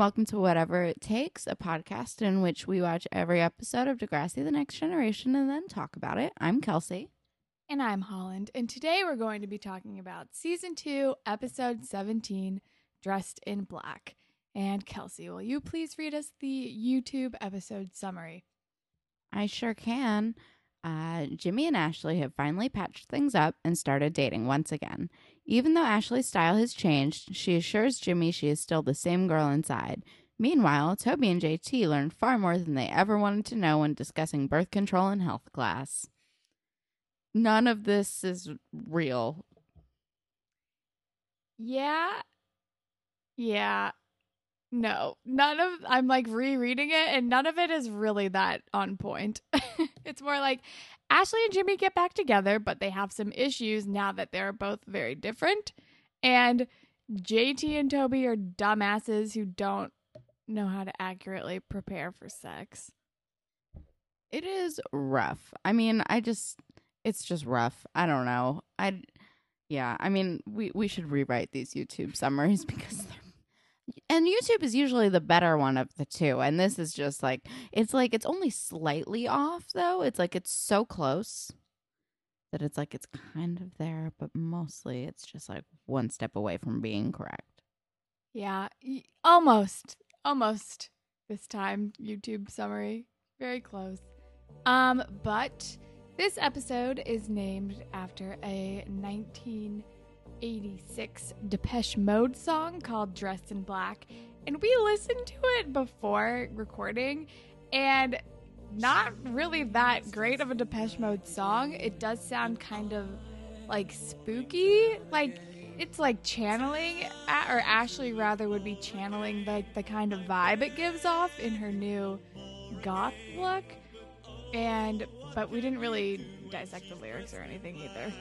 welcome to Whatever It Takes, a podcast in which we watch every episode of Degrassi The Next Generation and then talk about it. I'm Kelsey. And I'm Holland. And today we're going to be talking about season two, episode 17, Dressed in Black. And Kelsey, will you please read us the YouTube episode summary? I sure can. Uh, Jimmy and Ashley have finally patched things up and started dating once again. Even though Ashley's style has changed, she assures Jimmy she is still the same girl inside. Meanwhile, Toby and JT learn far more than they ever wanted to know when discussing birth control in health class. None of this is real. Yeah. Yeah. No, none of I'm like rereading it and none of it is really that on point. it's more like Ashley and Jimmy get back together, but they have some issues now that they're both very different. And JT and Toby are dumbasses who don't know how to accurately prepare for sex. It is rough. I mean, I just it's just rough. I don't know. I yeah, I mean, we we should rewrite these YouTube summaries because they're and YouTube is usually the better one of the two. And this is just like it's like it's only slightly off though. It's like it's so close that it's like it's kind of there, but mostly it's just like one step away from being correct. Yeah, almost. Almost this time YouTube summary. Very close. Um but this episode is named after a 19 86 Depeche Mode song called Dressed in Black. And we listened to it before recording, and not really that great of a Depeche Mode song. It does sound kind of like spooky. Like, it's like channeling, or Ashley rather would be channeling like the kind of vibe it gives off in her new goth look. And, but we didn't really dissect the lyrics or anything either.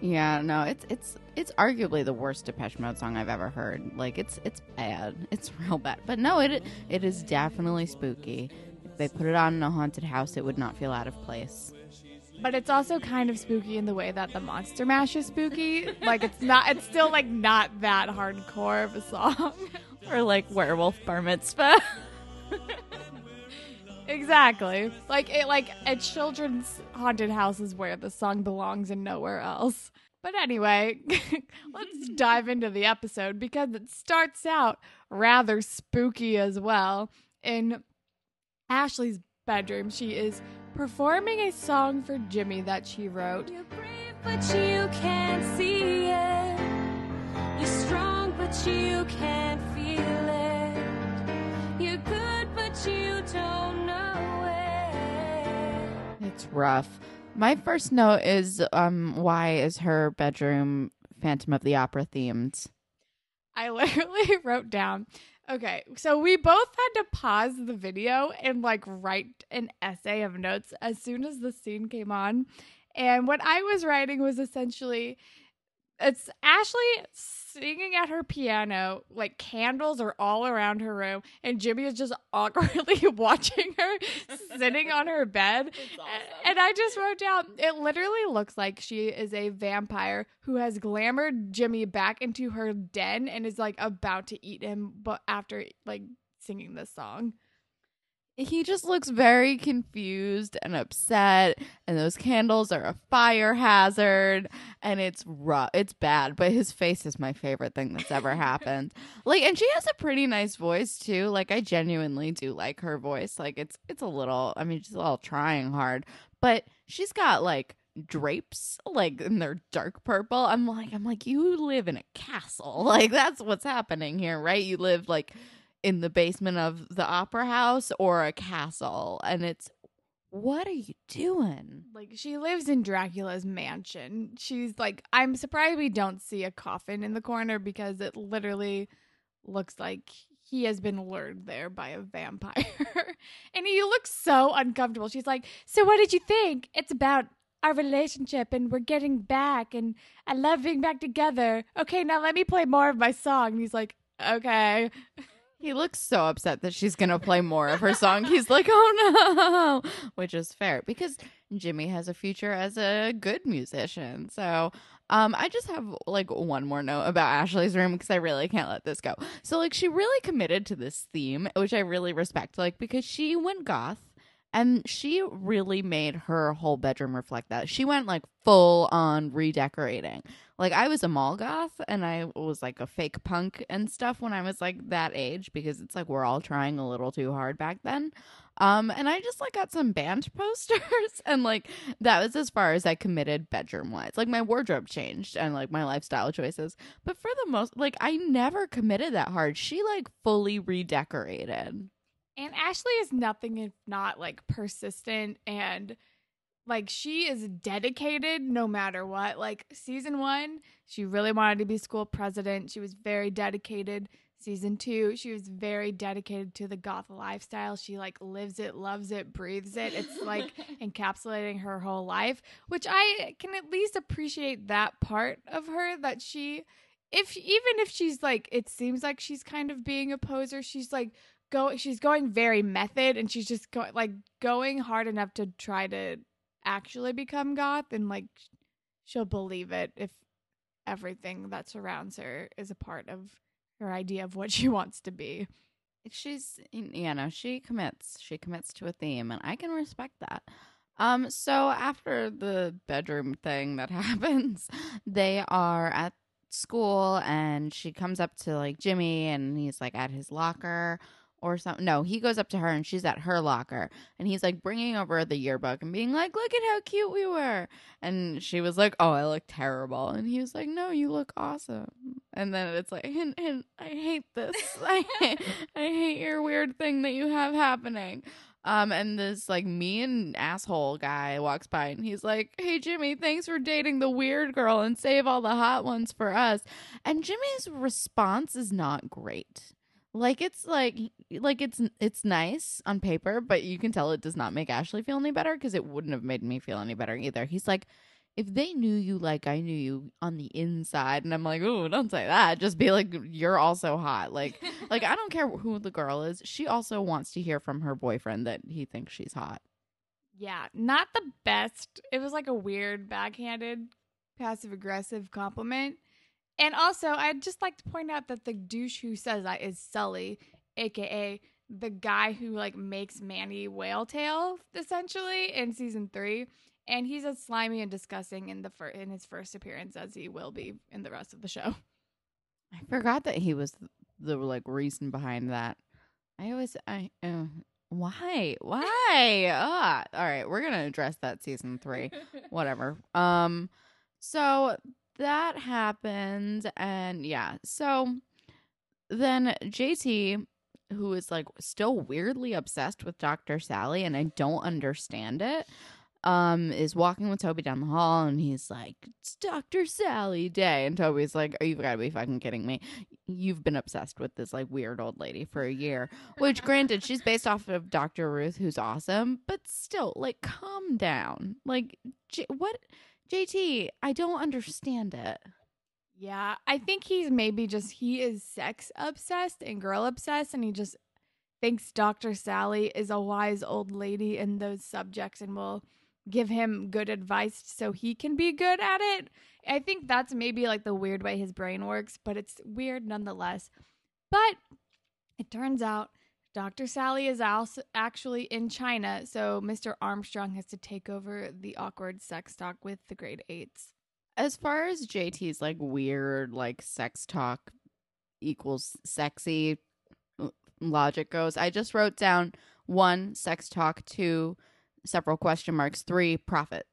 Yeah, no, it's it's it's arguably the worst Depeche Mode song I've ever heard. Like it's it's bad. It's real bad. But no, it it is definitely spooky. If they put it on in a haunted house, it would not feel out of place. But it's also kind of spooky in the way that the Monster Mash is spooky. like it's not it's still like not that hardcore of a song. or like werewolf bar mitzvah. Exactly. Like it like a children's haunted house is where the song belongs and nowhere else. But anyway, let's dive into the episode because it starts out rather spooky as well. In Ashley's bedroom, she is performing a song for Jimmy that she wrote. But you can't see it. You're strong, but you can't feel it. You're good, but you don't rough. My first note is um why is her bedroom Phantom of the Opera themed? I literally wrote down Okay, so we both had to pause the video and like write an essay of notes as soon as the scene came on. And what I was writing was essentially it's Ashley singing at her piano, like candles are all around her room, and Jimmy is just awkwardly watching her sitting on her bed. Awesome. And I just wrote down, it literally looks like she is a vampire who has glamored Jimmy back into her den and is like about to eat him, but after like singing this song he just looks very confused and upset and those candles are a fire hazard and it's rough it's bad but his face is my favorite thing that's ever happened. Like and she has a pretty nice voice too. Like i genuinely do like her voice. Like it's it's a little i mean she's all trying hard but she's got like drapes like and they're dark purple. I'm like i'm like you live in a castle. Like that's what's happening here right? You live like in the basement of the opera house or a castle and it's what are you doing? Like she lives in Dracula's mansion. She's like I'm surprised we don't see a coffin in the corner because it literally looks like he has been lured there by a vampire. and he looks so uncomfortable. She's like, "So what did you think? It's about our relationship and we're getting back and I love being back together. Okay, now let me play more of my song." And he's like, "Okay." He looks so upset that she's going to play more of her song. He's like, oh no, which is fair because Jimmy has a future as a good musician. So Um, I just have like one more note about Ashley's room because I really can't let this go. So like she really committed to this theme, which I really respect, like because she went goth and she really made her whole bedroom reflect that. She went like full on redecorating. Like I was a mall goth and I was like a fake punk and stuff when I was like that age because it's like we're all trying a little too hard back then. Um and I just like got some band posters and like that was as far as I committed bedroom wise. Like my wardrobe changed and like my lifestyle choices. But for the most like I never committed that hard. She like fully redecorated. And Ashley is nothing if not like persistent and like she is dedicated no matter what. Like season 1, she really wanted to be school president. She was very dedicated. Season 2, she was very dedicated to the goth lifestyle. She like lives it, loves it, breathes it. It's like encapsulating her whole life, which I can at least appreciate that part of her that she if even if she's like it seems like she's kind of being a poser, she's like go she's going very method and she's just go, like going hard enough to try to actually become goth and like she'll believe it if everything that surrounds her is a part of her idea of what she wants to be. She's you know she commits she commits to a theme and i can respect that. Um so after the bedroom thing that happens they are at school and she comes up to like jimmy and he's like at his locker or something. No, he goes up to her and she's at her locker and he's like bringing over the yearbook and being like, "Look at how cute we were." And she was like, "Oh, I look terrible." And he was like, "No, you look awesome." And then it's like, "And and I hate this. I I hate your weird thing that you have happening." Um, and this like mean asshole guy walks by and he's like, Hey Jimmy, thanks for dating the weird girl and save all the hot ones for us. And Jimmy's response is not great. Like it's like like it's it's nice on paper, but you can tell it does not make Ashley feel any better because it wouldn't have made me feel any better either. He's like, if they knew you like I knew you on the inside, and I'm like, oh, don't say that. Just be like, you're also hot. Like, like I don't care who the girl is. She also wants to hear from her boyfriend that he thinks she's hot. Yeah, not the best. It was like a weird backhanded passive aggressive compliment. And also, I'd just like to point out that the douche who says that is Sully, aka the guy who like makes Manny whale tail essentially in season three. And he's as slimy and disgusting in the fir- in his first appearance as he will be in the rest of the show. I forgot that he was the like reason behind that. I always I uh, why why ah all right we're gonna address that season three whatever um so that happened and yeah so then jt who is like still weirdly obsessed with dr sally and i don't understand it um is walking with toby down the hall and he's like it's dr sally day and toby's like oh you've got to be fucking kidding me. You've been obsessed with this like weird old lady for a year which granted she's based off of dr ruth who's awesome but still like calm down. Like what JT, I don't understand it. Yeah, I think he's maybe just he is sex obsessed and girl obsessed, and he just thinks Dr. Sally is a wise old lady in those subjects and will give him good advice so he can be good at it. I think that's maybe like the weird way his brain works, but it's weird nonetheless. But it turns out Dr. Sally is also actually in China, so Mr. Armstrong has to take over the awkward sex talk with the grade eights. As far as JT's like weird, like sex talk equals sexy uh, logic goes, I just wrote down one, sex talk, two, several question marks, three, profit.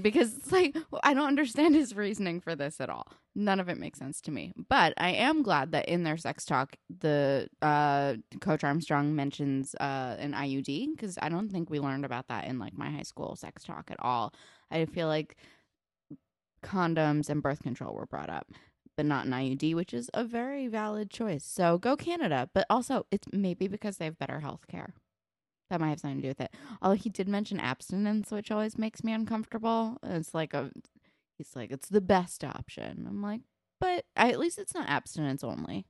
Because it's like, I don't understand his reasoning for this at all. None of it makes sense to me. But I am glad that in their sex talk, the uh, Coach Armstrong mentions uh, an IUD because I don't think we learned about that in like my high school sex talk at all. I feel like condoms and birth control were brought up, but not an IUD, which is a very valid choice. So go Canada. But also, it's maybe because they have better health care. That might have something to do with it. Although he did mention abstinence, which always makes me uncomfortable. It's like a He's like, it's the best option. I'm like, but at least it's not abstinence only.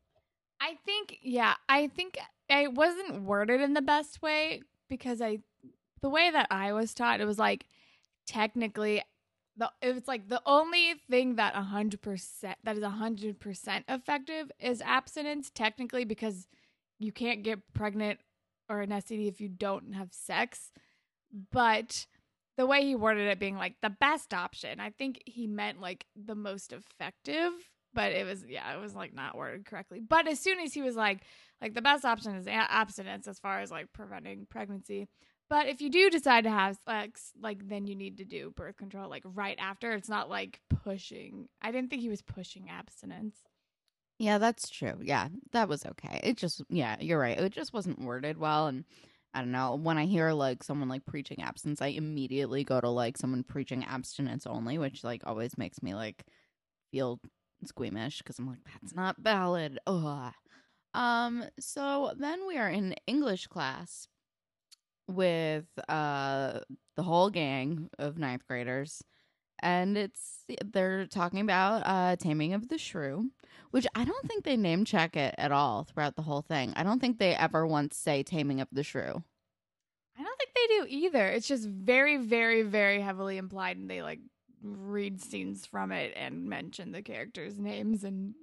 I think, yeah, I think I wasn't worded in the best way because I, the way that I was taught, it was like technically the it's like the only thing that hundred percent that is hundred percent effective is abstinence technically because you can't get pregnant or an STD if you don't have sex. But the way he worded it being like the best option, I think he meant like the most effective. But it was yeah, it was like not worded correctly. But as soon as he was like like the best option is abstinence as far as like preventing pregnancy. But if you do decide to have sex, like then you need to do birth control like right after. It's not like pushing. I didn't think he was pushing abstinence. Yeah, that's true. Yeah, that was okay. It just, yeah, you're right. It just wasn't worded well. And I don't know. When I hear like someone like preaching abstinence, I immediately go to like someone preaching abstinence only, which like always makes me like feel squeamish because I'm like, that's not valid. Ugh. Um, so then we are in English class with uh the whole gang of ninth graders and it's they're talking about uh taming of the shrew which i don't think they name check it at all throughout the whole thing i don't think they ever once say taming of the shrew I don't think they do either. It's just very, very, very heavily implied, and they like read scenes from it and mention the characters' names and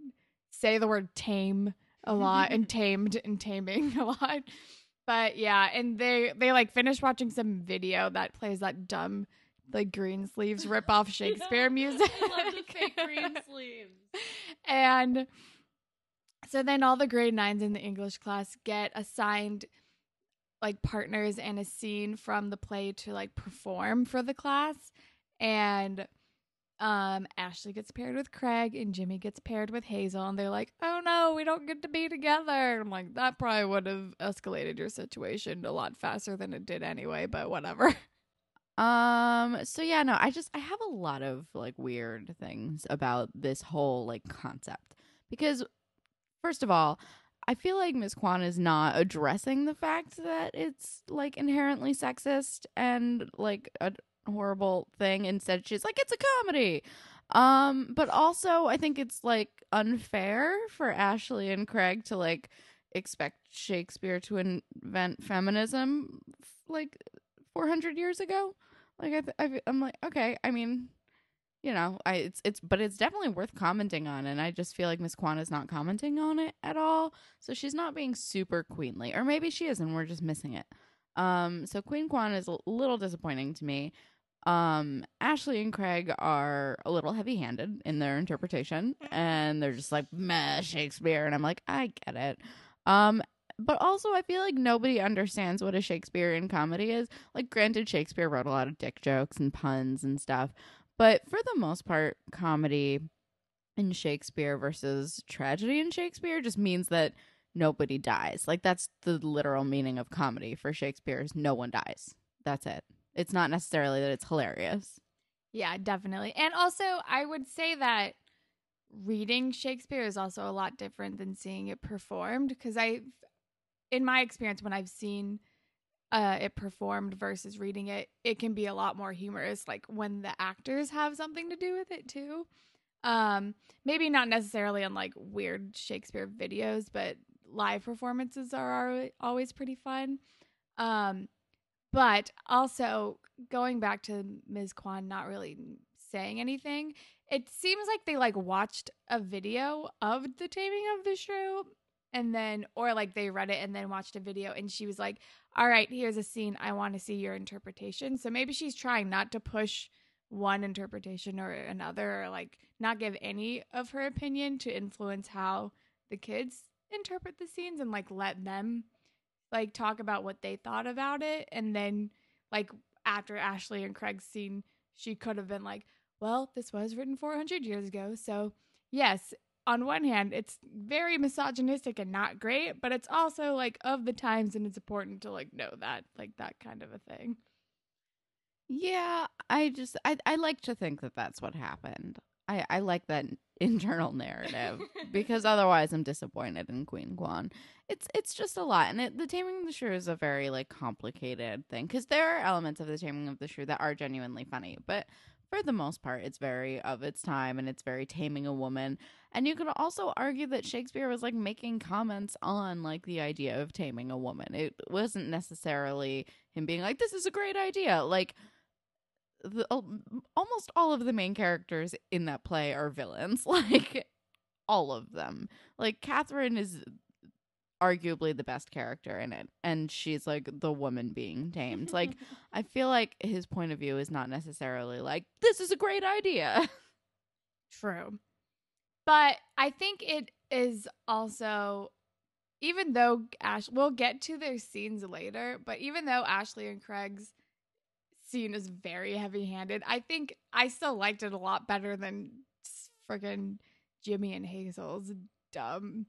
say the word tame a lot and tamed and taming a lot. But yeah, and they they like finish watching some video that plays that dumb like green sleeves rip off Shakespeare music. green sleeves and so then all the grade nines in the English class get assigned like partners and a scene from the play to like perform for the class. And um Ashley gets paired with Craig and Jimmy gets paired with Hazel and they're like, "Oh no, we don't get to be together." I'm like, that probably would have escalated your situation a lot faster than it did anyway, but whatever. Um so yeah, no, I just I have a lot of like weird things about this whole like concept. Because first of all, I feel like Ms. Kwan is not addressing the fact that it's like inherently sexist and like a horrible thing. Instead, she's like, it's a comedy. Um, but also I think it's like unfair for Ashley and Craig to like expect Shakespeare to invent feminism like 400 years ago. Like I, th- I I'm like okay. I mean, you know, I it's it's but it's definitely worth commenting on, and I just feel like Miss Kwan is not commenting on it at all. So she's not being super queenly, or maybe she is, and we're just missing it. Um, so Queen Kwan is a little disappointing to me. Um, Ashley and Craig are a little heavy-handed in their interpretation, and they're just like meh Shakespeare, and I'm like, I get it. Um, but also I feel like nobody understands what a Shakespearean comedy is. Like, granted, Shakespeare wrote a lot of dick jokes and puns and stuff, but for the most part, comedy in Shakespeare versus tragedy in Shakespeare just means that nobody dies. Like that's the literal meaning of comedy for Shakespeare is no one dies. That's it. It's not necessarily that it's hilarious. Yeah, definitely. And also, I would say that reading Shakespeare is also a lot different than seeing it performed because I, in my experience, when I've seen uh, it performed versus reading it, it can be a lot more humorous. Like when the actors have something to do with it too. Um, maybe not necessarily on like weird Shakespeare videos, but live performances are always pretty fun. Um, but also going back to Ms. Kwan not really saying anything, it seems like they like watched a video of the taming of the shrew and then or like they read it and then watched a video and she was like all right here's a scene. I want to see your interpretation. So maybe she's trying not to push one interpretation or another or like not give any of her opinion to influence how the kids interpret the scenes and like let them like talk about what they thought about it. And then like after ashley and craig's scene she could have been like well this was written 400 years ago so yes on one hand, it's very misogynistic and not great, but it's also like of the times and it's important to like know that, like that kind of a thing. Yeah, I just I I like to think that that's what happened. I I like that internal narrative because otherwise I'm disappointed in Queen Kwan. It's it's just a lot, and it, the Taming of the Shrew is a very like complicated thing because there are elements of the Taming of the Shrew that are genuinely funny, but for the most part, it's very of its time and it's very taming a woman. And you could also argue that Shakespeare was like making comments on like the idea of taming a woman. It wasn't necessarily him being like, this is a great idea. Like, the, almost all of the main characters in that play are villains. Like all of them. Like Catherine is arguably the best character in it, and she's like the woman being tamed. Like I feel like his point of view is not necessarily like this is a great idea. True. But I think it is also even though Ash we'll get to their scenes later, but even though Ashley and Craig's scene is very heavy-handed, I think I still liked it a lot better than friggin' Jimmy and Hazel's dumb.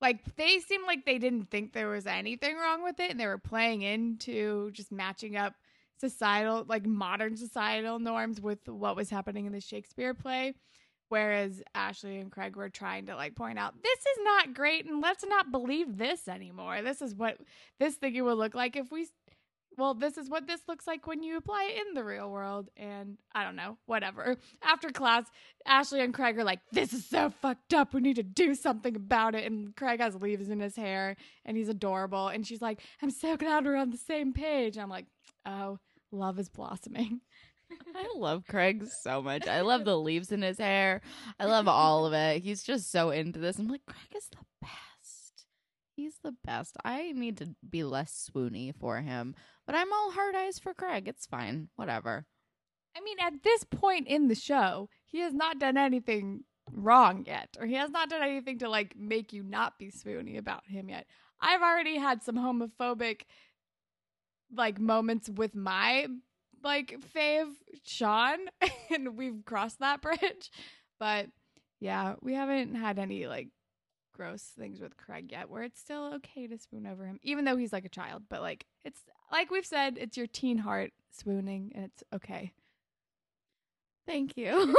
Like they seemed like they didn't think there was anything wrong with it and they were playing into just matching up societal like modern societal norms with what was happening in the Shakespeare play. Whereas Ashley and Craig were trying to like point out this is not great and let's not believe this anymore. This is what this thing will look like if we well, this is what this looks like when you apply it in the real world. And I don't know, whatever. After class, Ashley and Craig are like, this is so fucked up. We need to do something about it. And Craig has leaves in his hair and he's adorable. And she's like, I'm so glad we're on the same page. And I'm like, oh, love is blossoming. I love Craig so much. I love the leaves in his hair. I love all of it. He's just so into this. I'm like, Craig is the best. He's the best. I need to be less swoony for him, but I'm all hard eyes for Craig. It's fine. Whatever. I mean, at this point in the show, he has not done anything wrong yet, or he has not done anything to like make you not be swoony about him yet. I've already had some homophobic like moments with my like fave Sean, and we've crossed that bridge. But yeah, we haven't had any like gross things with Craig yet where it's still okay to swoon over him, even though he's like a child. But like it's like we've said, it's your teen heart swooning and it's okay. Thank you.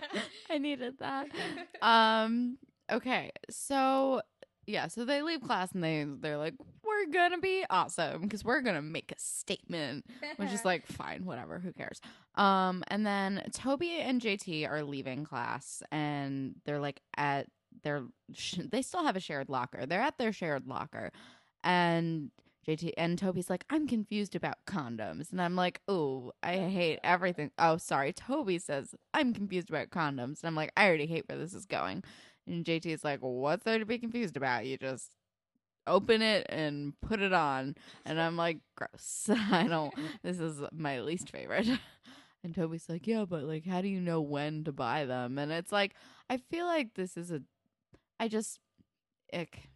I needed that. Um okay. So yeah, so they leave class and they they're like we're going to be awesome cuz we're going to make a statement, which is like fine, whatever, who cares. Um and then Toby and JT are leaving class and they're like at their they still have a shared locker. They're at their shared locker. And JT and Toby's like, I'm confused about condoms. And I'm like, oh, I hate everything. Oh, sorry. Toby says, I'm confused about condoms. And I'm like, I already hate where this is going. And JT is like, what's there to be confused about? You just open it and put it on. And I'm like, gross. I don't, this is my least favorite. And Toby's like, yeah, but like, how do you know when to buy them? And it's like, I feel like this is a, I just, ick.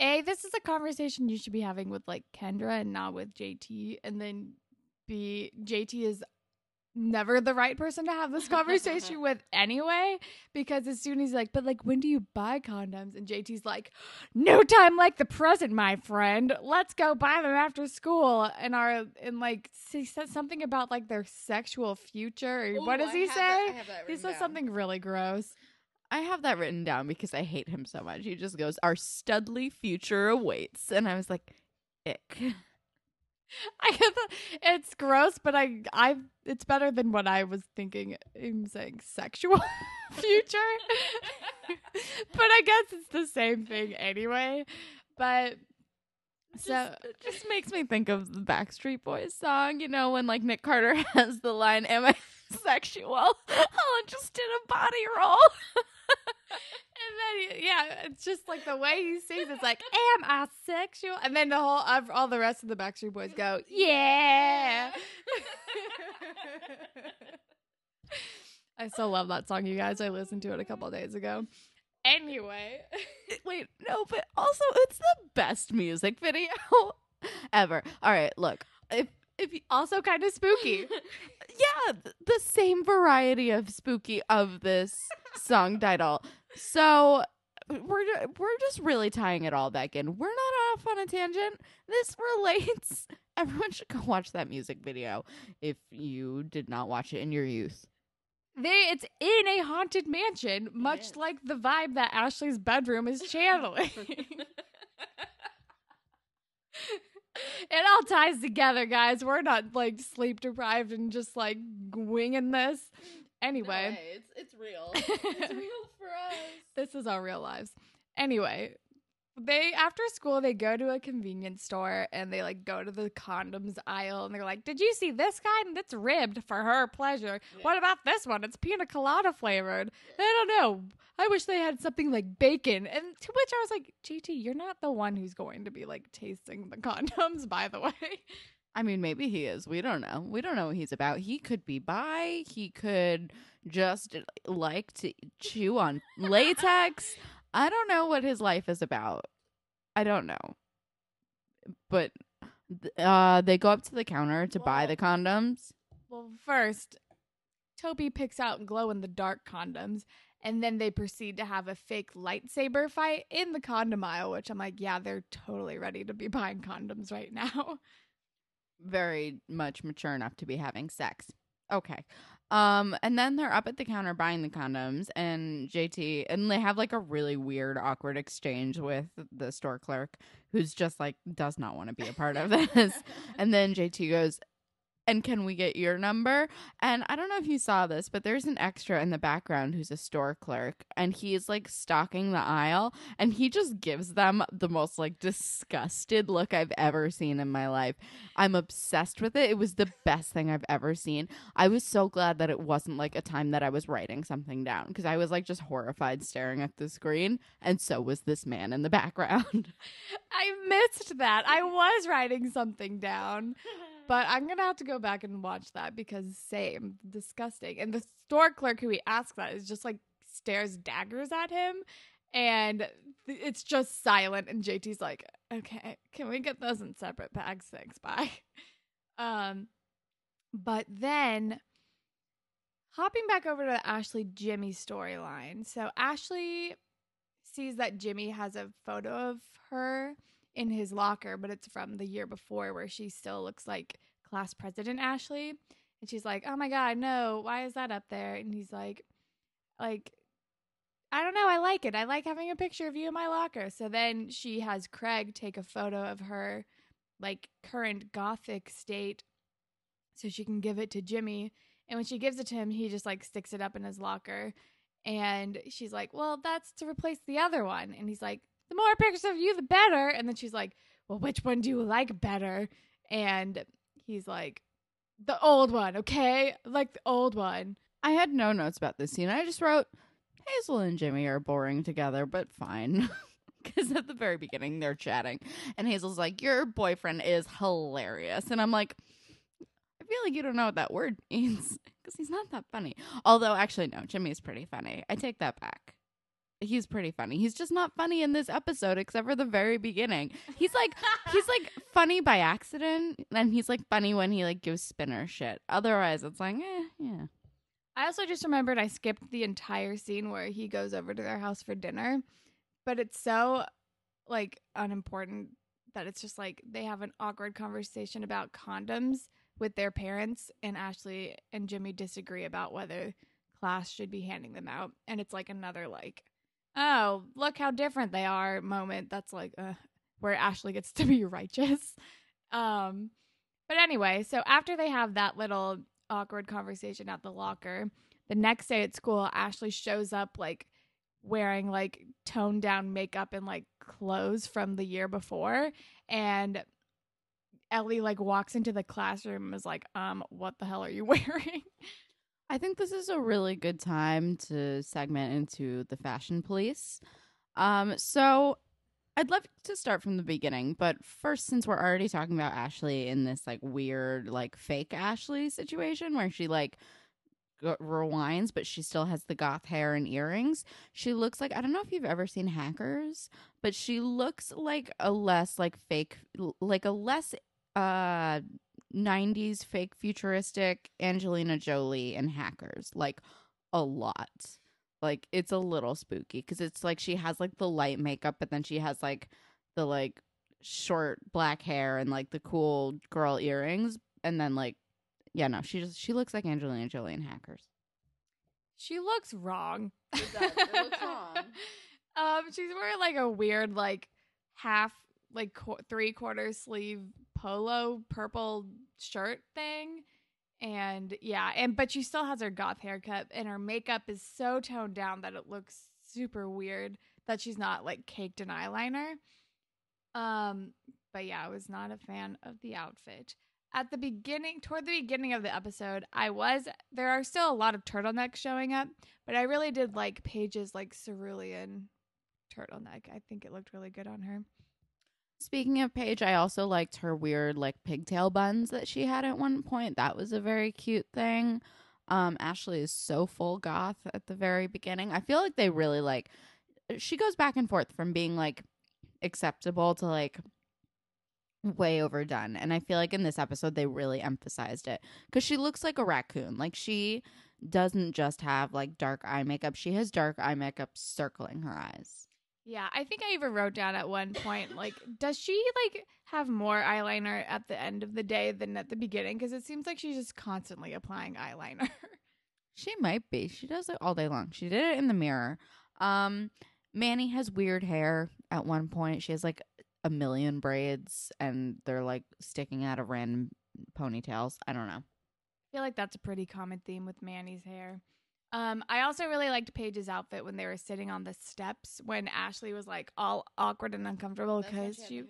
A, this is a conversation you should be having with like Kendra and not with JT. And then B, JT is never the right person to have this conversation with anyway. Because as soon as he's like, but like, when do you buy condoms? And JT's like, no time like the present, my friend. Let's go buy them after school. And our, and like, he says something about like their sexual future. Or what does he say? he says something really gross. I have that written down because I hate him so much. He just goes, "Our studly future awaits," and I was like, "Ick." I it's gross, but I I it's better than what I was thinking. I'm saying sexual future, but I guess it's the same thing anyway. But so Just- it just makes me think of the Backstreet Boys song. You know when like Nick Carter has the line, "Am I sexual?" I'll just did a body roll. And then, he- yeah, it's just like the way he sings. It's like, "Am I sexual?" And then the whole, of- all the rest of the Backstreet Boys go, "Yeah." I still love that song, you guys. I listened to it a couple days ago. Anyway, Wait, no, but also it's the best music video ever. All right, look, if if also kind of spooky. Yeah, the same variety of spooky of this song title. So we're we're just really tying it all back in. We're not off on a tangent. This relates. Everyone should go watch that music video if you did not watch it in your youth. They, it's in a haunted mansion, much like the vibe that Ashley's bedroom is channeling. it all ties together, guys. We're not like sleep deprived and just like winging this. Anyway, it's it's real. It's real for us. this is our real lives. Anyway, they after school they go to a convenience store and they like go to the condoms aisle and they're like, "Did you see this kind? It's ribbed for her pleasure. What about this one? It's pina colada flavored. I don't know. I wish they had something like bacon." And to which I was like, "JT, you're not the one who's going to be like tasting the condoms, by the way." I mean, maybe he is. We don't know. We don't know what he's about. He could be bi. He could just like to chew on latex. I don't know what his life is about. I don't know. But uh they go up to the counter to buy the condoms. Well, first, Toby picks out glow in the dark condoms, and then they proceed to have a fake lightsaber fight in the condom aisle, which I'm like, yeah, they're totally ready to be buying condoms right now. Very much mature enough to be having sex. Okay. Um and then they're up at the counter buying the condoms and JT and they have like a really weird awkward exchange with the store clerk who's just like does not want to be a part of this. And then JT goes, And can we get your number? And I don't know if you saw this, but there's an extra in the background who's a store clerk, and he's like stalking the aisle, and he just gives them the most like disgusted look I've ever seen in my life. I'm obsessed with it. It was the best thing I've ever seen. I was so glad that it wasn't like a time that I was writing something down because I was like just horrified staring at the screen, and so was this man in the background. I missed that. I was writing something down, but I'm to have to go back and watch that because same, disgusting. And the store clerk who he asks that is just like stares daggers at him and it's just silent and JT's like, "Okay, can we get those in separate bags? Thanks. Bye." Um but then hopping back over to the Ashley Jimmy storyline. So Ashley sees that Jimmy has a photo of her in his locker, but it's from the year before where she still looks like class president Ashley. And she's like, "Oh my god, no! Why is that up there?" And he's like, "Like, I don't know. I like it. I like having a picture of you in my locker." So then she has Craig take a photo of her, like current gothic state, so she can give it to Jimmy. And when she gives it to him, he just like sticks it up in his locker. And she's like, Well, that's to replace the other one. And he's like, The more pictures of you, the better. And then she's like, Well, which one do you like better? And he's like, The old one, okay? Like the old one. I had no notes about this scene. I just wrote Hazel and Jimmy are boring together, but fine. Because at the very beginning they're chatting, and Hazel's like, "Your boyfriend is hilarious," and I'm like, "I feel like you don't know what that word means because he's not that funny." Although, actually, no, Jimmy's pretty funny. I take that back. He's pretty funny. He's just not funny in this episode, except for the very beginning. He's like, he's like funny by accident, and he's like funny when he like gives Spinner shit. Otherwise, it's like, eh, yeah. I also just remembered I skipped the entire scene where he goes over to their house for dinner, but it's so like unimportant that it's just like they have an awkward conversation about condoms with their parents and Ashley and Jimmy disagree about whether class should be handing them out and it's like another like oh, look how different they are moment that's like uh, where Ashley gets to be righteous. Um but anyway, so after they have that little awkward conversation at the locker. The next day at school, Ashley shows up like wearing like toned down makeup and like clothes from the year before. And Ellie like walks into the classroom and is like, um, what the hell are you wearing? I think this is a really good time to segment into the fashion police. Um, so I'd love to start from the beginning, but first, since we're already talking about Ashley in this like weird, like fake Ashley situation where she like g- rewinds, but she still has the goth hair and earrings, she looks like I don't know if you've ever seen Hackers, but she looks like a less like fake, like a less uh 90s fake futuristic Angelina Jolie and hackers like a lot. Like it's a little spooky cuz it's like she has like the light makeup but then she has like the like short black hair and like the cool girl earrings and then like yeah no she just she looks like Angelina Jolie and hackers. she looks wrong. It does. It looks wrong. um, she's wearing like a weird like half like qu- three quarter sleeve polo purple shirt thing and yeah and but she still has her goth haircut and her makeup is so toned down that it looks super weird that she's not like caked in eyeliner. Um, but yeah, I was not a fan of the outfit. At the beginning, toward the beginning of the episode, I was there are still a lot of turtlenecks showing up, but I really did like Paige's like cerulean turtleneck. I think it looked really good on her. Speaking of Paige, I also liked her weird like pigtail buns that she had at one point. That was a very cute thing. Um, Ashley is so full goth at the very beginning. I feel like they really like she goes back and forth from being like acceptable to like way overdone. And I feel like in this episode they really emphasized it cuz she looks like a raccoon. Like she doesn't just have like dark eye makeup. She has dark eye makeup circling her eyes. Yeah, I think I even wrote down at one point like does she like have more eyeliner at the end of the day than at the beginning because it seems like she's just constantly applying eyeliner. She might be. She does it all day long. She did it in the mirror. Um Manny has weird hair at one point. She has like a million braids and they're like sticking out of random ponytails. I don't know. I feel like that's a pretty common theme with Manny's hair. Um, I also really liked Paige's outfit when they were sitting on the steps when Ashley was like all awkward and uncomfortable because she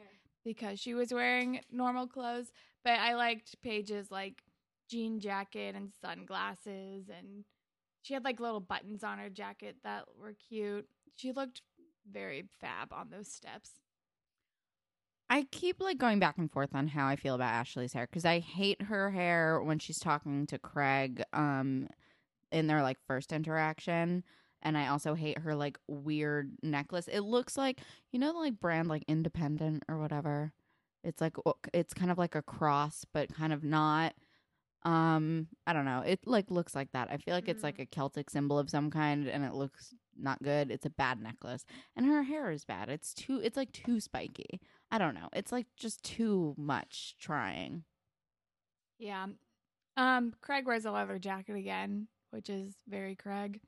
because she was wearing normal clothes. But I liked Paige's like jean jacket and sunglasses and she had like little buttons on her jacket that were cute. She looked very fab on those steps. I keep like going back and forth on how I feel about Ashley's hair because I hate her hair when she's talking to Craig um in their like first interaction and I also hate her like weird necklace. It looks like you know like brand like Independent or whatever. It's like it's kind of like a cross but kind of not um I don't know. It like looks like that. I feel like it's Mhm. like a Celtic symbol of some kind and it looks not good. It's a bad necklace. And her hair is bad. It's too it's like too spiky. I don't know. It's like just too much trying. Yeah. Um, Craig wears a leather jacket again, which is very Craig.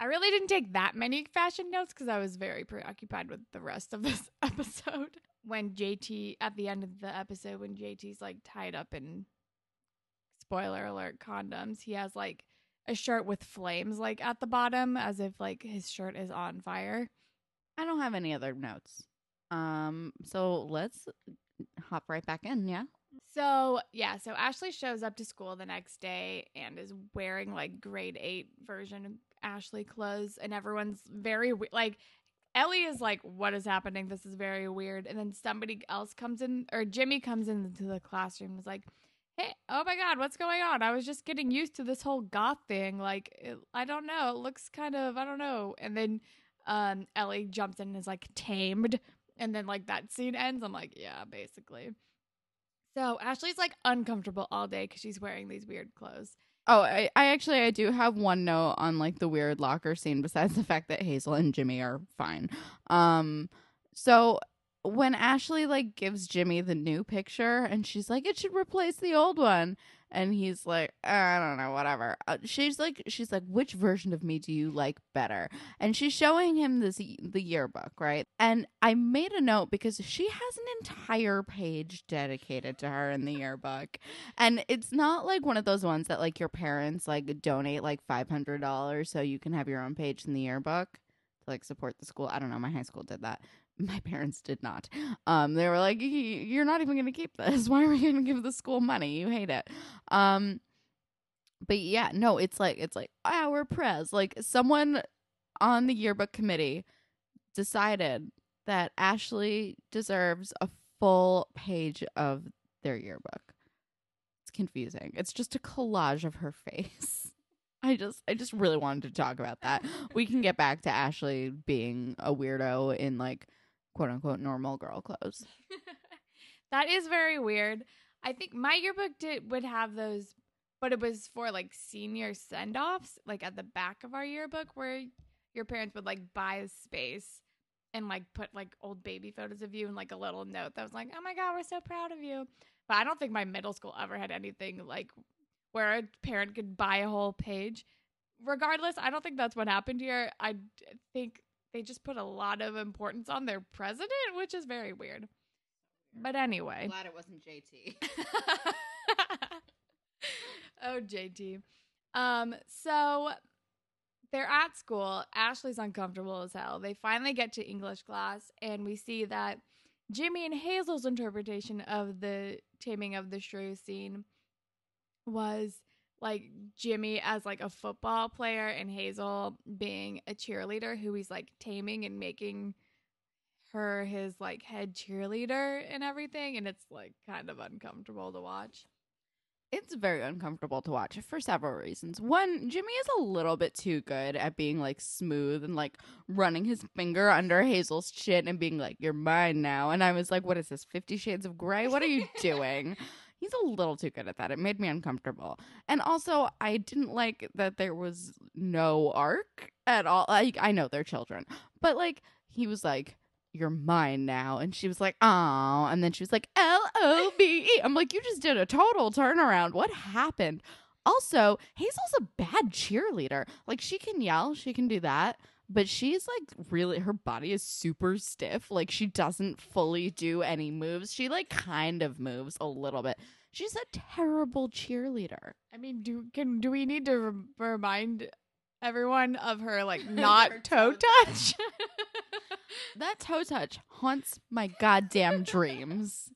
I really didn't take that many fashion notes because I was very preoccupied with the rest of this episode. When JT, at the end of the episode, when JT's like tied up in spoiler alert condoms, he has like a shirt with flames like at the bottom as if like his shirt is on fire. I don't have any other notes. Um so let's hop right back in, yeah? So, yeah, so Ashley shows up to school the next day and is wearing like grade 8 version Ashley clothes and everyone's very like Ellie is like what is happening? This is very weird. And then somebody else comes in or Jimmy comes into the classroom is like, "Hey, oh my god, what's going on? I was just getting used to this whole goth thing. Like, it, I don't know. It looks kind of, I don't know." And then um Ellie jumps in and is like tamed and then like that scene ends. I'm like, "Yeah, basically." So Ashley's like uncomfortable all day because she's wearing these weird clothes. Oh, I, I actually I do have one note on like the weird locker scene besides the fact that Hazel and Jimmy are fine. Um so when Ashley like gives Jimmy the new picture and she's like it should replace the old one and he's like I don't know whatever. Uh, she's like she's like which version of me do you like better? And she's showing him this the yearbook, right? And I made a note because she has an entire page dedicated to her in the yearbook. And it's not like one of those ones that like your parents like donate like $500 so you can have your own page in the yearbook to like support the school. I don't know, my high school did that. My parents did not. Um they were like you're not even going to keep this. Why are we going to give the school money? You hate it. Um but yeah, no, it's like it's like our prez. Like someone on the yearbook committee decided that Ashley deserves a full page of their yearbook. It's confusing. It's just a collage of her face. I just I just really wanted to talk about that. We can get back to Ashley being a weirdo in like quote unquote normal girl clothes. that is very weird. I think my yearbook did would have those, but it was for like senior send offs, like at the back of our yearbook, where your parents would like buy a space and like put like old baby photos of you and like a little note that was like, "Oh my god, we're so proud of you." But I don't think my middle school ever had anything like where a parent could buy a whole page. Regardless, I don't think that's what happened here. I think they just put a lot of importance on their president, which is very weird. But anyway. glad it wasn't JT. oh, JT. Um, so they're at school. Ashley's uncomfortable as hell. They finally get to English class, and we see that Jimmy and Hazel's interpretation of the taming of the shrew scene was like Jimmy as like a football player and Hazel being a cheerleader who he's like taming and making her his like head cheerleader and everything and it's like kind of uncomfortable to watch. It's very uncomfortable to watch for several reasons. One, Jimmy is a little bit too good at being like smooth and like running his finger under Hazel's chin and being like, You're mine now. And I was like, What is this? Fifty Shades of Grey? What are you doing? He's a little too good at that. It made me uncomfortable. And also, I didn't like that there was no arc at all. Like, I know they're children, but like, he was like, you're mine now. And she was like, oh. And then she was like, L O V E. I'm like, you just did a total turnaround. What happened? Also, Hazel's a bad cheerleader. Like, she can yell, she can do that. But she's like really, her body is super stiff. Like, she doesn't fully do any moves. She like kind of moves a little bit. She's a terrible cheerleader. I mean, do can do we need to re- remind everyone of her like not Her toe toe touch? That toe touch haunts my goddamn dreams.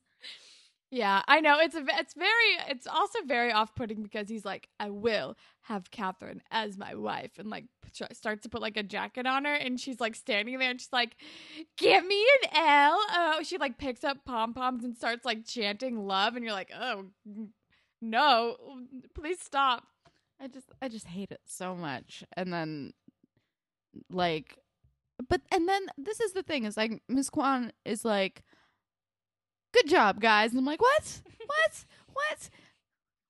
Yeah, I know it's a, it's very it's also very off putting because he's like I will have Catherine as my wife and like starts to put like a jacket on her and she's like standing there and she's like give me an L. Oh, she like picks up pom poms and starts like chanting love and you're like oh no, please stop. I just I just hate it so much. And then like but and then this is the thing is like Miss Kwan is like good job guys and I'm like what? What? what?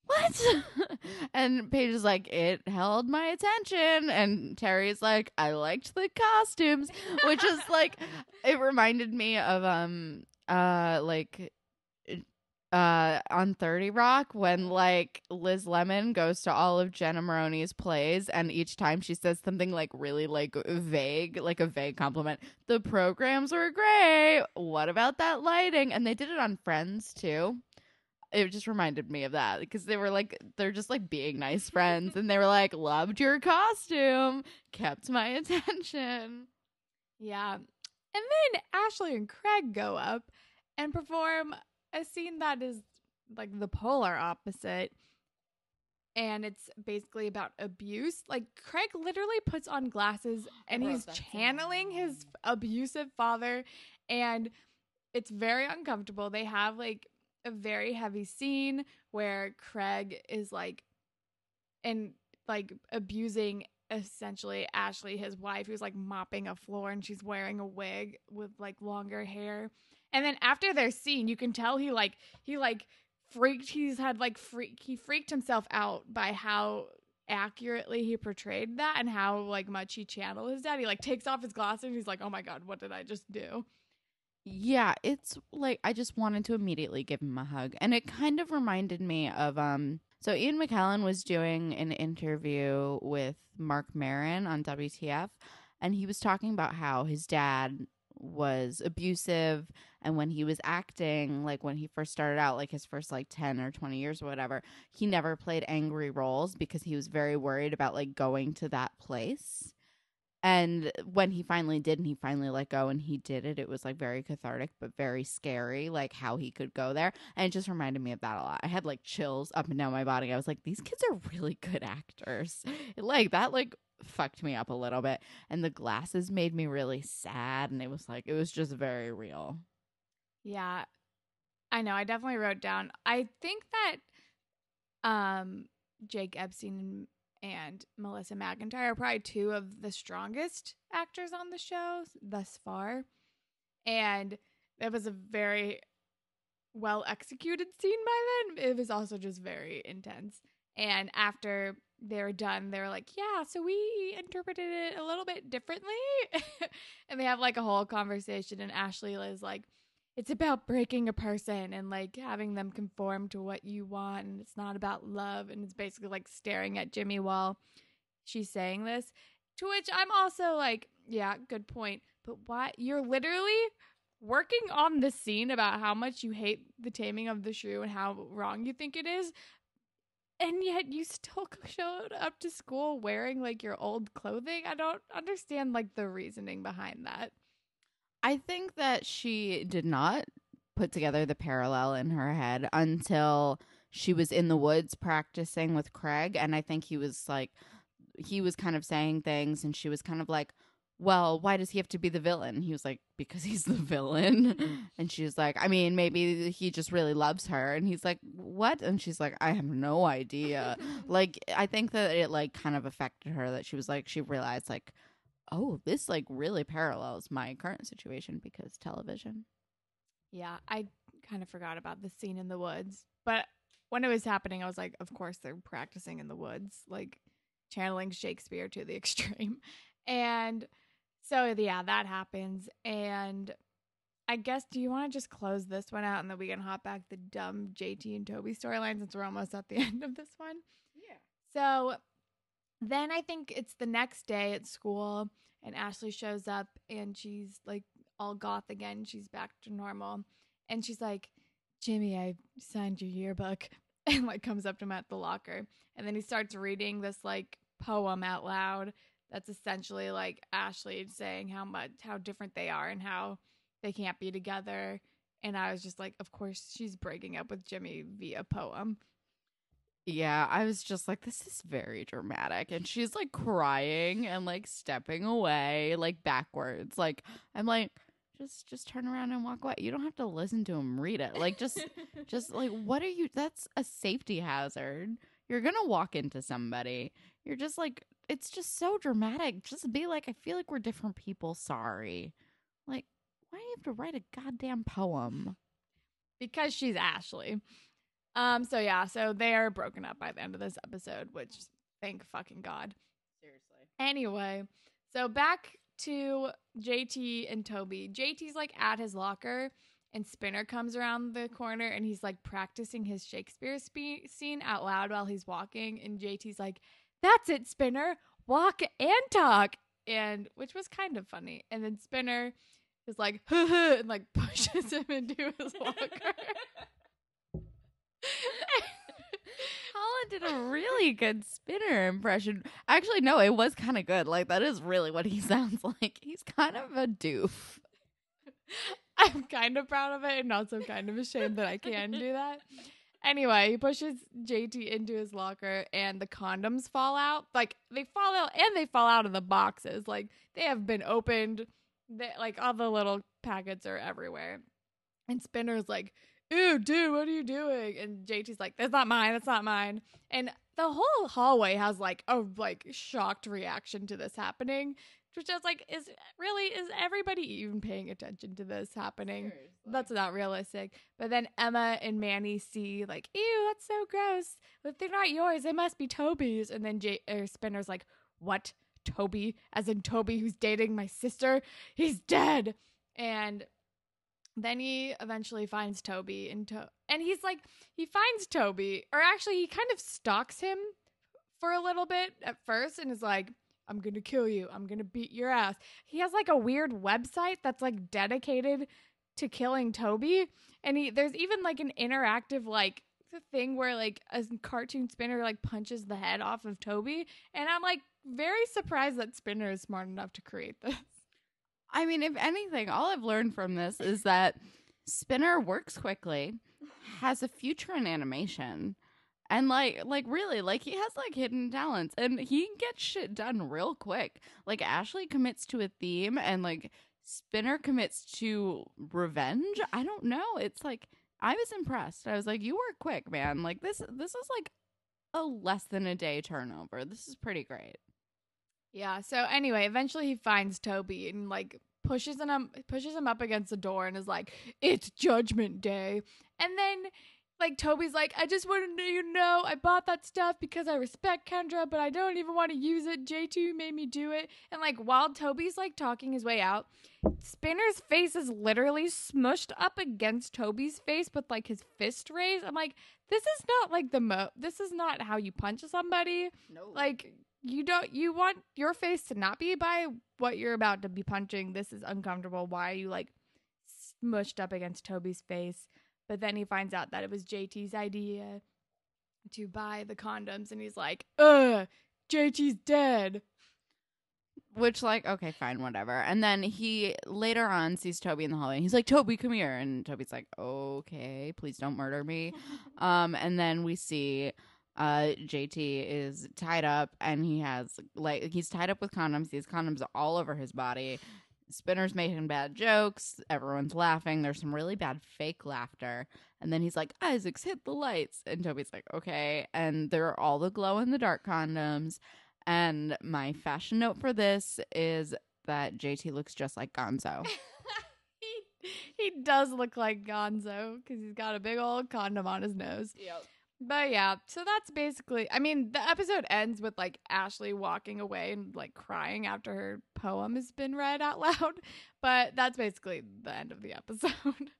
What? and Paige is like, it held my attention. And Terry's like, I liked the costumes, which is like, it reminded me of, um, uh, like, uh on 30 Rock when like Liz Lemon goes to all of Jenna Maroney's plays and each time she says something like really like vague, like a vague compliment. The programs were great. What about that lighting? And they did it on Friends too. It just reminded me of that because they were like they're just like being nice friends and they were like loved your costume, kept my attention. Yeah. And then Ashley and Craig go up and perform a scene that is like the polar opposite. And it's basically about abuse. Like Craig literally puts on glasses and he's channeling his abusive father and it's very uncomfortable. They have like a very heavy scene where Craig is like and like abusing essentially Ashley, his wife, who's like mopping a floor and she's wearing a wig with like longer hair. And then after their scene, you can tell he like he like freaked he's had like freak he freaked himself out by how accurately he portrayed that and how like much he channeled his dad. He like takes off his glasses and he's like, Oh my god, what did I just do? Yeah, it's like I just wanted to immediately give him a hug. And it kind of reminded me of um so Ian McKellen was doing an interview with Marc Maron on WTF and he was talking about how his dad was abusive and when he was acting like when he first started out like his first like 10 or 20 years or whatever he never played angry roles because he was very worried about like going to that place and when he finally did and he finally let go and he did it, it was like very cathartic but very scary, like how he could go there. And it just reminded me of that a lot. I had like chills up and down my body. I was like, these kids are really good actors. Like that, like fucked me up a little bit. And the glasses made me really sad. And it was like, it was just very real. Yeah. I know. I definitely wrote down. I think that um Jake Epstein and Melissa McIntyre are probably two of the strongest actors on the show thus far. And it was a very well executed scene by then. It was also just very intense. And after they were done, they're like, Yeah, so we interpreted it a little bit differently. and they have like a whole conversation, and Ashley is like, it's about breaking a person and like having them conform to what you want and it's not about love and it's basically like staring at Jimmy while she's saying this to which I'm also like yeah good point but why you're literally working on the scene about how much you hate the taming of the shrew and how wrong you think it is and yet you still showed up to school wearing like your old clothing. I don't understand like the reasoning behind that. I think that she did not put together the parallel in her head until she was in the woods practicing with Craig. And I think he was like, he was kind of saying things, and she was kind of like, well, why does he have to be the villain? He was like, because he's the villain. and she's like, I mean, maybe he just really loves her. And he's like, what? And she's like, I have no idea. like, I think that it like kind of affected her that she was like, she realized like, oh, this like really parallels my current situation because television. Yeah, I kind of forgot about the scene in the woods. But when it was happening, I was like, of course they're practicing in the woods, like channeling Shakespeare to the extreme. And so yeah, that happens. And I guess do you want to just close this one out and then we can hop back the dumb JT and Toby storyline since we're almost at the end of this one? Yeah. So then I think it's the next day at school and Ashley shows up and she's like all goth again. She's back to normal. And she's like, Jimmy, I signed your yearbook. And like comes up to him at the locker. And then he starts reading this like poem out loud that's essentially like Ashley saying how much how different they are and how they can't be together. And I was just like, of course she's breaking up with Jimmy via poem. Yeah, I was just like, this is very dramatic. And she's like crying and like stepping away, like backwards. Like, I'm like, just just turn around and walk away. You don't have to listen to him read it. Like just just like what are you that's a safety hazard. You're gonna walk into somebody. You're just like it's just so dramatic. Just be like, I feel like we're different people. Sorry. Like, why do you have to write a goddamn poem? because she's Ashley. Um. So yeah. So they are broken up by the end of this episode, which thank fucking god. Seriously. Anyway, so back to JT and Toby. JT's like at his locker, and Spinner comes around the corner, and he's like practicing his Shakespeare spe- scene out loud while he's walking, and JT's like, "That's it, Spinner. Walk and talk." And which was kind of funny. And then Spinner is like, and like pushes him into his locker. Holland did a really good spinner impression. Actually, no, it was kind of good. Like that is really what he sounds like. He's kind of a doof. I'm kind of proud of it and also kind of ashamed that I can do that. Anyway, he pushes JT into his locker and the condoms fall out. Like they fall out and they fall out of the boxes. Like they have been opened. They, like all the little packets are everywhere. And Spinner's like, ew, dude, what are you doing? And JT's like, that's not mine, that's not mine. And the whole hallway has like a like shocked reaction to this happening. Which is like, is really is everybody even paying attention to this happening? That's not realistic. But then Emma and Manny see like, ew, that's so gross. If they're not yours, they must be Toby's. And then J- er, Spinner's like, what? Toby? As in Toby who's dating my sister? He's dead. And then he eventually finds Toby and to- and he's like he finds Toby or actually he kind of stalks him for a little bit at first and is like I'm going to kill you. I'm going to beat your ass. He has like a weird website that's like dedicated to killing Toby and he there's even like an interactive like thing where like a cartoon spinner like punches the head off of Toby and I'm like very surprised that Spinner is smart enough to create this. I mean, if anything, all I've learned from this is that Spinner works quickly, has a future in animation, and like, like really, like he has like hidden talents, and he can get shit done real quick. Like Ashley commits to a theme, and like Spinner commits to revenge. I don't know. It's like I was impressed. I was like, you work quick, man. Like this, this is like a less than a day turnover. This is pretty great. Yeah. So anyway, eventually he finds Toby and like pushes him pushes him up against the door and is like, "It's Judgment Day." And then like Toby's like, "I just wanted you to know I bought that stuff because I respect Kendra, but I don't even want to use it. JT made me do it." And like while Toby's like talking his way out, Spinner's face is literally smushed up against Toby's face with like his fist raised. I'm like, "This is not like the mo this is not how you punch somebody." No, like you don't you want your face to not be by what you're about to be punching this is uncomfortable why are you like smushed up against toby's face but then he finds out that it was jt's idea to buy the condoms, and he's like, "Ugh, JT's dead." Which, like, okay, fine, whatever. And then he later on sees Toby in the hallway. And he's like, Toby, come here. And Toby's like, okay, please don't murder me. um, and then we see uh JT is tied up and he has like he's tied up with condoms. These condoms are all over his body. Spinner's making bad jokes. Everyone's laughing. There's some really bad fake laughter. And then he's like, Isaacs, hit the lights. And Toby's like, okay. And there are all the glow in the dark condoms. And my fashion note for this is that JT looks just like Gonzo. he, he does look like Gonzo because he's got a big old condom on his nose. Yep. But yeah, so that's basically. I mean, the episode ends with like Ashley walking away and like crying after her poem has been read out loud. But that's basically the end of the episode.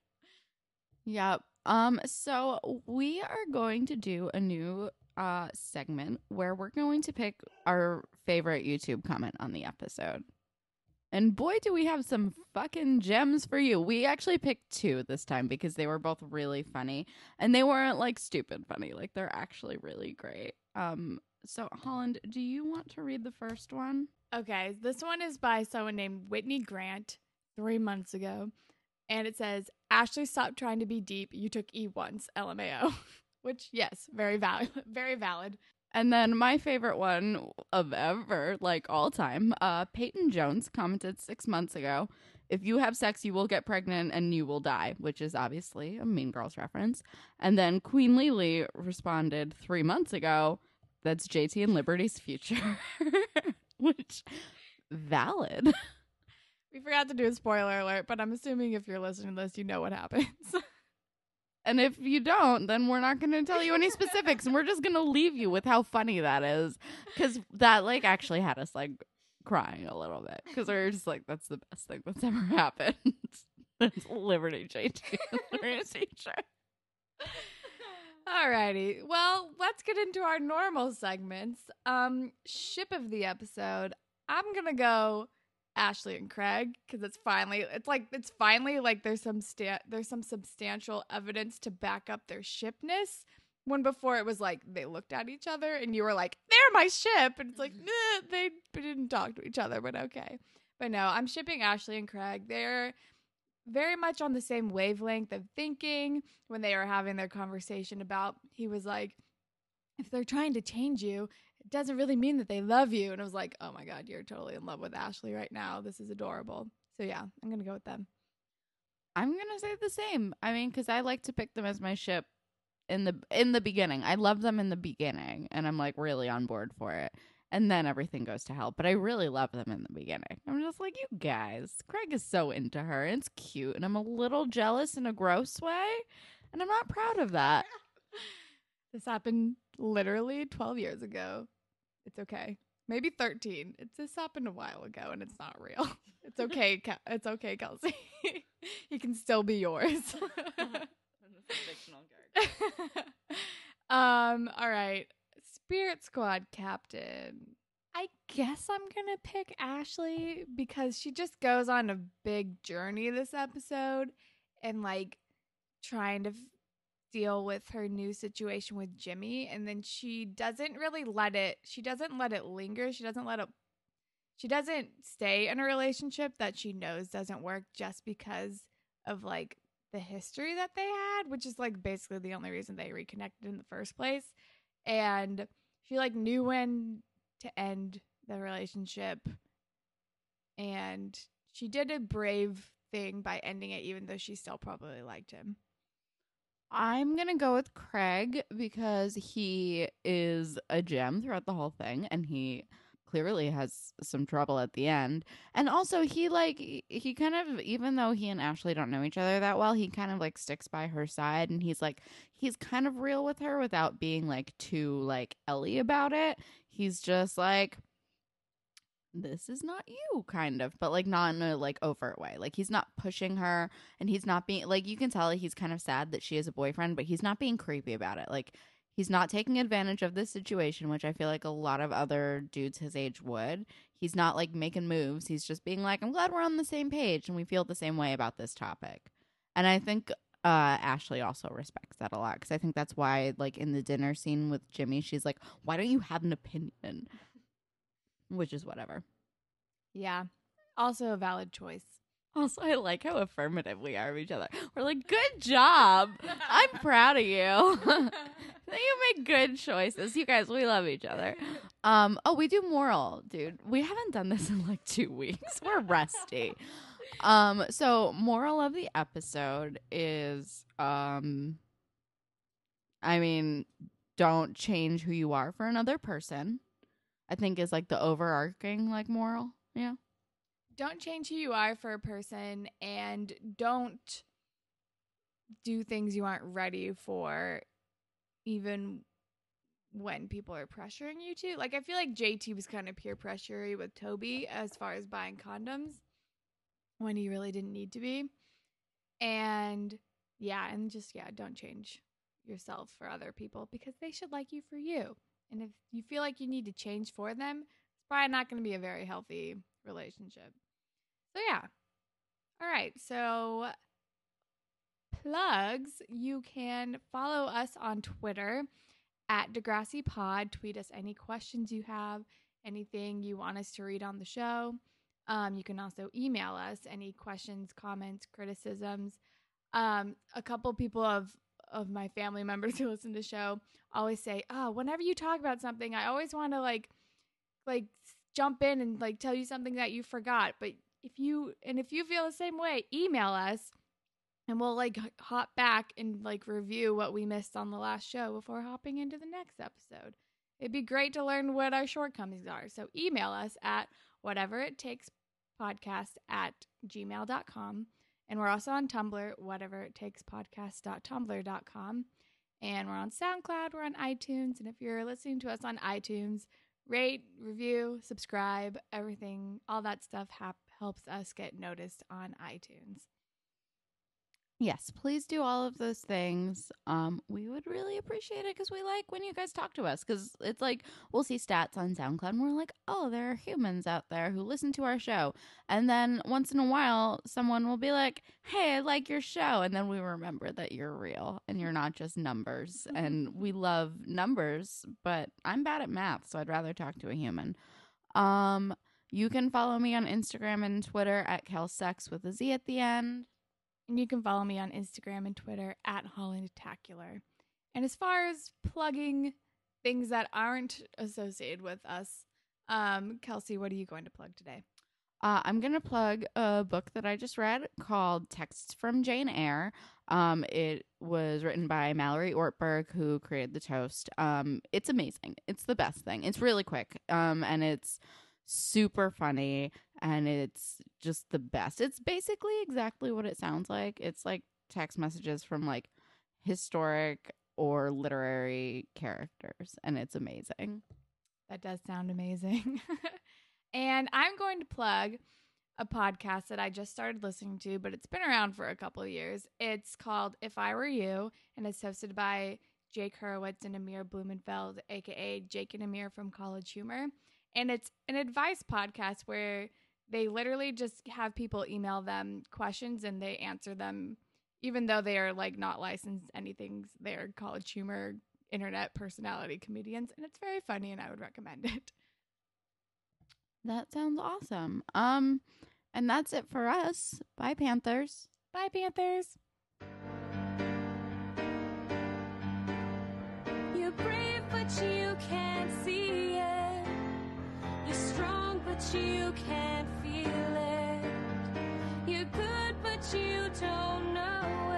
Yep. Um, so we are going to do a new uh segment where we're going to pick our favorite YouTube comment on the episode. And boy, do we have some fucking gems for you. We actually picked two this time because they were both really funny and they weren't like stupid funny. Like they're actually really great. Um, so Holland, do you want to read the first one? Okay, this one is by someone named Whitney Grant three months ago. And it says, Ashley, stop trying to be deep. You took E once, LMAO. Which, yes, very valid. Very valid. And then my favorite one of ever, like all time, uh, Peyton Jones commented six months ago if you have sex, you will get pregnant and you will die, which is obviously a Mean Girls reference. And then Queen Lily responded three months ago that's JT and Liberty's future, which valid. We forgot to do a spoiler alert, but I'm assuming if you're listening to this, you know what happens. And if you don't, then we're not going to tell you any specifics and we're just going to leave you with how funny that is cuz that like actually had us like crying a little bit cuz we are just like that's the best thing that's ever happened. That's Liberty JT Liberty's future. Alrighty. Well, let's get into our normal segments. Um, ship of the episode. I'm gonna go Ashley and Craig because it's finally it's like it's finally like there's some sta- there's some substantial evidence to back up their shipness. When before it was like they looked at each other and you were like, "They're my ship," and it's like mm-hmm. nah, they didn't talk to each other, but okay. But no, I'm shipping Ashley and Craig. They're very much on the same wavelength of thinking when they were having their conversation about he was like if they're trying to change you doesn't really mean that they love you and i was like oh my god you're totally in love with ashley right now this is adorable so yeah i'm gonna go with them I'm going to say the same. I mean cuz I like to pick them as my ship in the in the beginning. I love them in the beginning and I'm like really on board for it. And then everything goes to hell. But I really love them in the beginning. I'm just like, you guys, Craig is so into her. And it's cute. And I'm a little jealous in a gross way. And I'm not proud of that. this happened literally 12 years ago it's okay. Maybe 13 it's this happened a while ago and it's not real. It's okay Ke- it's okay kelsey. He can still be yours. Um all right. Spirit squad captain. I guess i'm gonna pick ashley because she just goes on a big journey this episode and like trying to deal with her new situation with jimmy and then she doesn't really let it she doesn't let it linger she doesn't let it she doesn't stay in a relationship that she knows doesn't work just because of like the history that they had, which is like basically the only reason they reconnected in the first place. And she like knew when to end the relationship. And she did a brave thing by ending it, even though she still probably liked him. I'm going to go with Craig because he is a gem throughout the whole thing. And he clearly has some trouble at the end. And also he like he kind of even though he and Ashley don't know each other that well, he kind of like sticks by her side and he's like he's kind of real with her without being like too like Ellie about it. He's just like this is not you kind of but like not in a like overt way like he's not pushing her and he's not being like you can tell he's kind of sad that she has a boyfriend but he's not being creepy about it like He's not taking advantage of this situation, which I feel like a lot of other dudes his age would. He's not like making moves. He's just being like, I'm glad we're on the same page and we feel the same way about this topic. And I think uh, Ashley also respects that a lot because I think that's why, like in the dinner scene with Jimmy, she's like, "Why don't you have an opinion?" Which is whatever. Yeah. Also a valid choice. Also, I like how affirmative we are of each other. We're like, "Good job! I'm proud of you. you make good choices. You guys, we love each other." Um. Oh, we do moral, dude. We haven't done this in like two weeks. We're rusty. Um, so moral of the episode is um I mean, don't change who you are for another person. I think is like the overarching like moral. Yeah. Don't change who you are for a person and don't do things you aren't ready for even when people are pressuring you to. Like I feel like JT was kind of peer pressury with Toby as far as buying condoms when he really didn't need to be. And yeah, and just yeah, don't change yourself for other people because they should like you for you. And if you feel like you need to change for them, it's probably not going to be a very healthy relationship. So yeah. All right. So plugs, you can follow us on Twitter at Degrassi Pod. Tweet us any questions you have, anything you want us to read on the show. Um, you can also email us any questions, comments, criticisms. Um, a couple people of of my family members who listen to the show always say, "Oh, whenever you talk about something, I always want to like like jump in and like tell you something that you forgot." But if you and if you feel the same way, email us and we'll like hop back and like review what we missed on the last show before hopping into the next episode. It'd be great to learn what our shortcomings are. So email us at whatever it takes podcast at gmail.com. And we're also on Tumblr, whatever it takes podcast.tumblr.com. And we're on SoundCloud, we're on iTunes. And if you're listening to us on iTunes, rate, review, subscribe, everything, all that stuff helps us get noticed on iTunes. Yes, please do all of those things. Um, we would really appreciate it because we like when you guys talk to us because it's like we'll see stats on SoundCloud and we're like, oh, there are humans out there who listen to our show. And then once in a while, someone will be like, hey, I like your show. And then we remember that you're real and you're not just numbers. and we love numbers, but I'm bad at math, so I'd rather talk to a human. Um, you can follow me on Instagram and Twitter at KelSex with a Z at the end. And you can follow me on Instagram and Twitter at Hollandtacular. And as far as plugging things that aren't associated with us, um, Kelsey, what are you going to plug today? Uh, I'm going to plug a book that I just read called Texts from Jane Eyre. Um, it was written by Mallory Ortberg, who created The Toast. Um, it's amazing. It's the best thing. It's really quick. Um, and it's super funny and it's just the best. It's basically exactly what it sounds like. It's like text messages from like historic or literary characters and it's amazing. That does sound amazing. and I'm going to plug a podcast that I just started listening to, but it's been around for a couple of years. It's called If I Were You, and it's hosted by Jake Hurwitz and Amir Blumenfeld, aka Jake and Amir from College Humor. And it's an advice podcast where they literally just have people email them questions and they answer them, even though they are like not licensed anything. They're college humor, internet personality comedians, and it's very funny and I would recommend it. That sounds awesome. Um, and that's it for us. Bye, Panthers. Bye, Panthers. You're brave, but you can't see it. You're strong, you can't feel it. You're good, but you don't know it.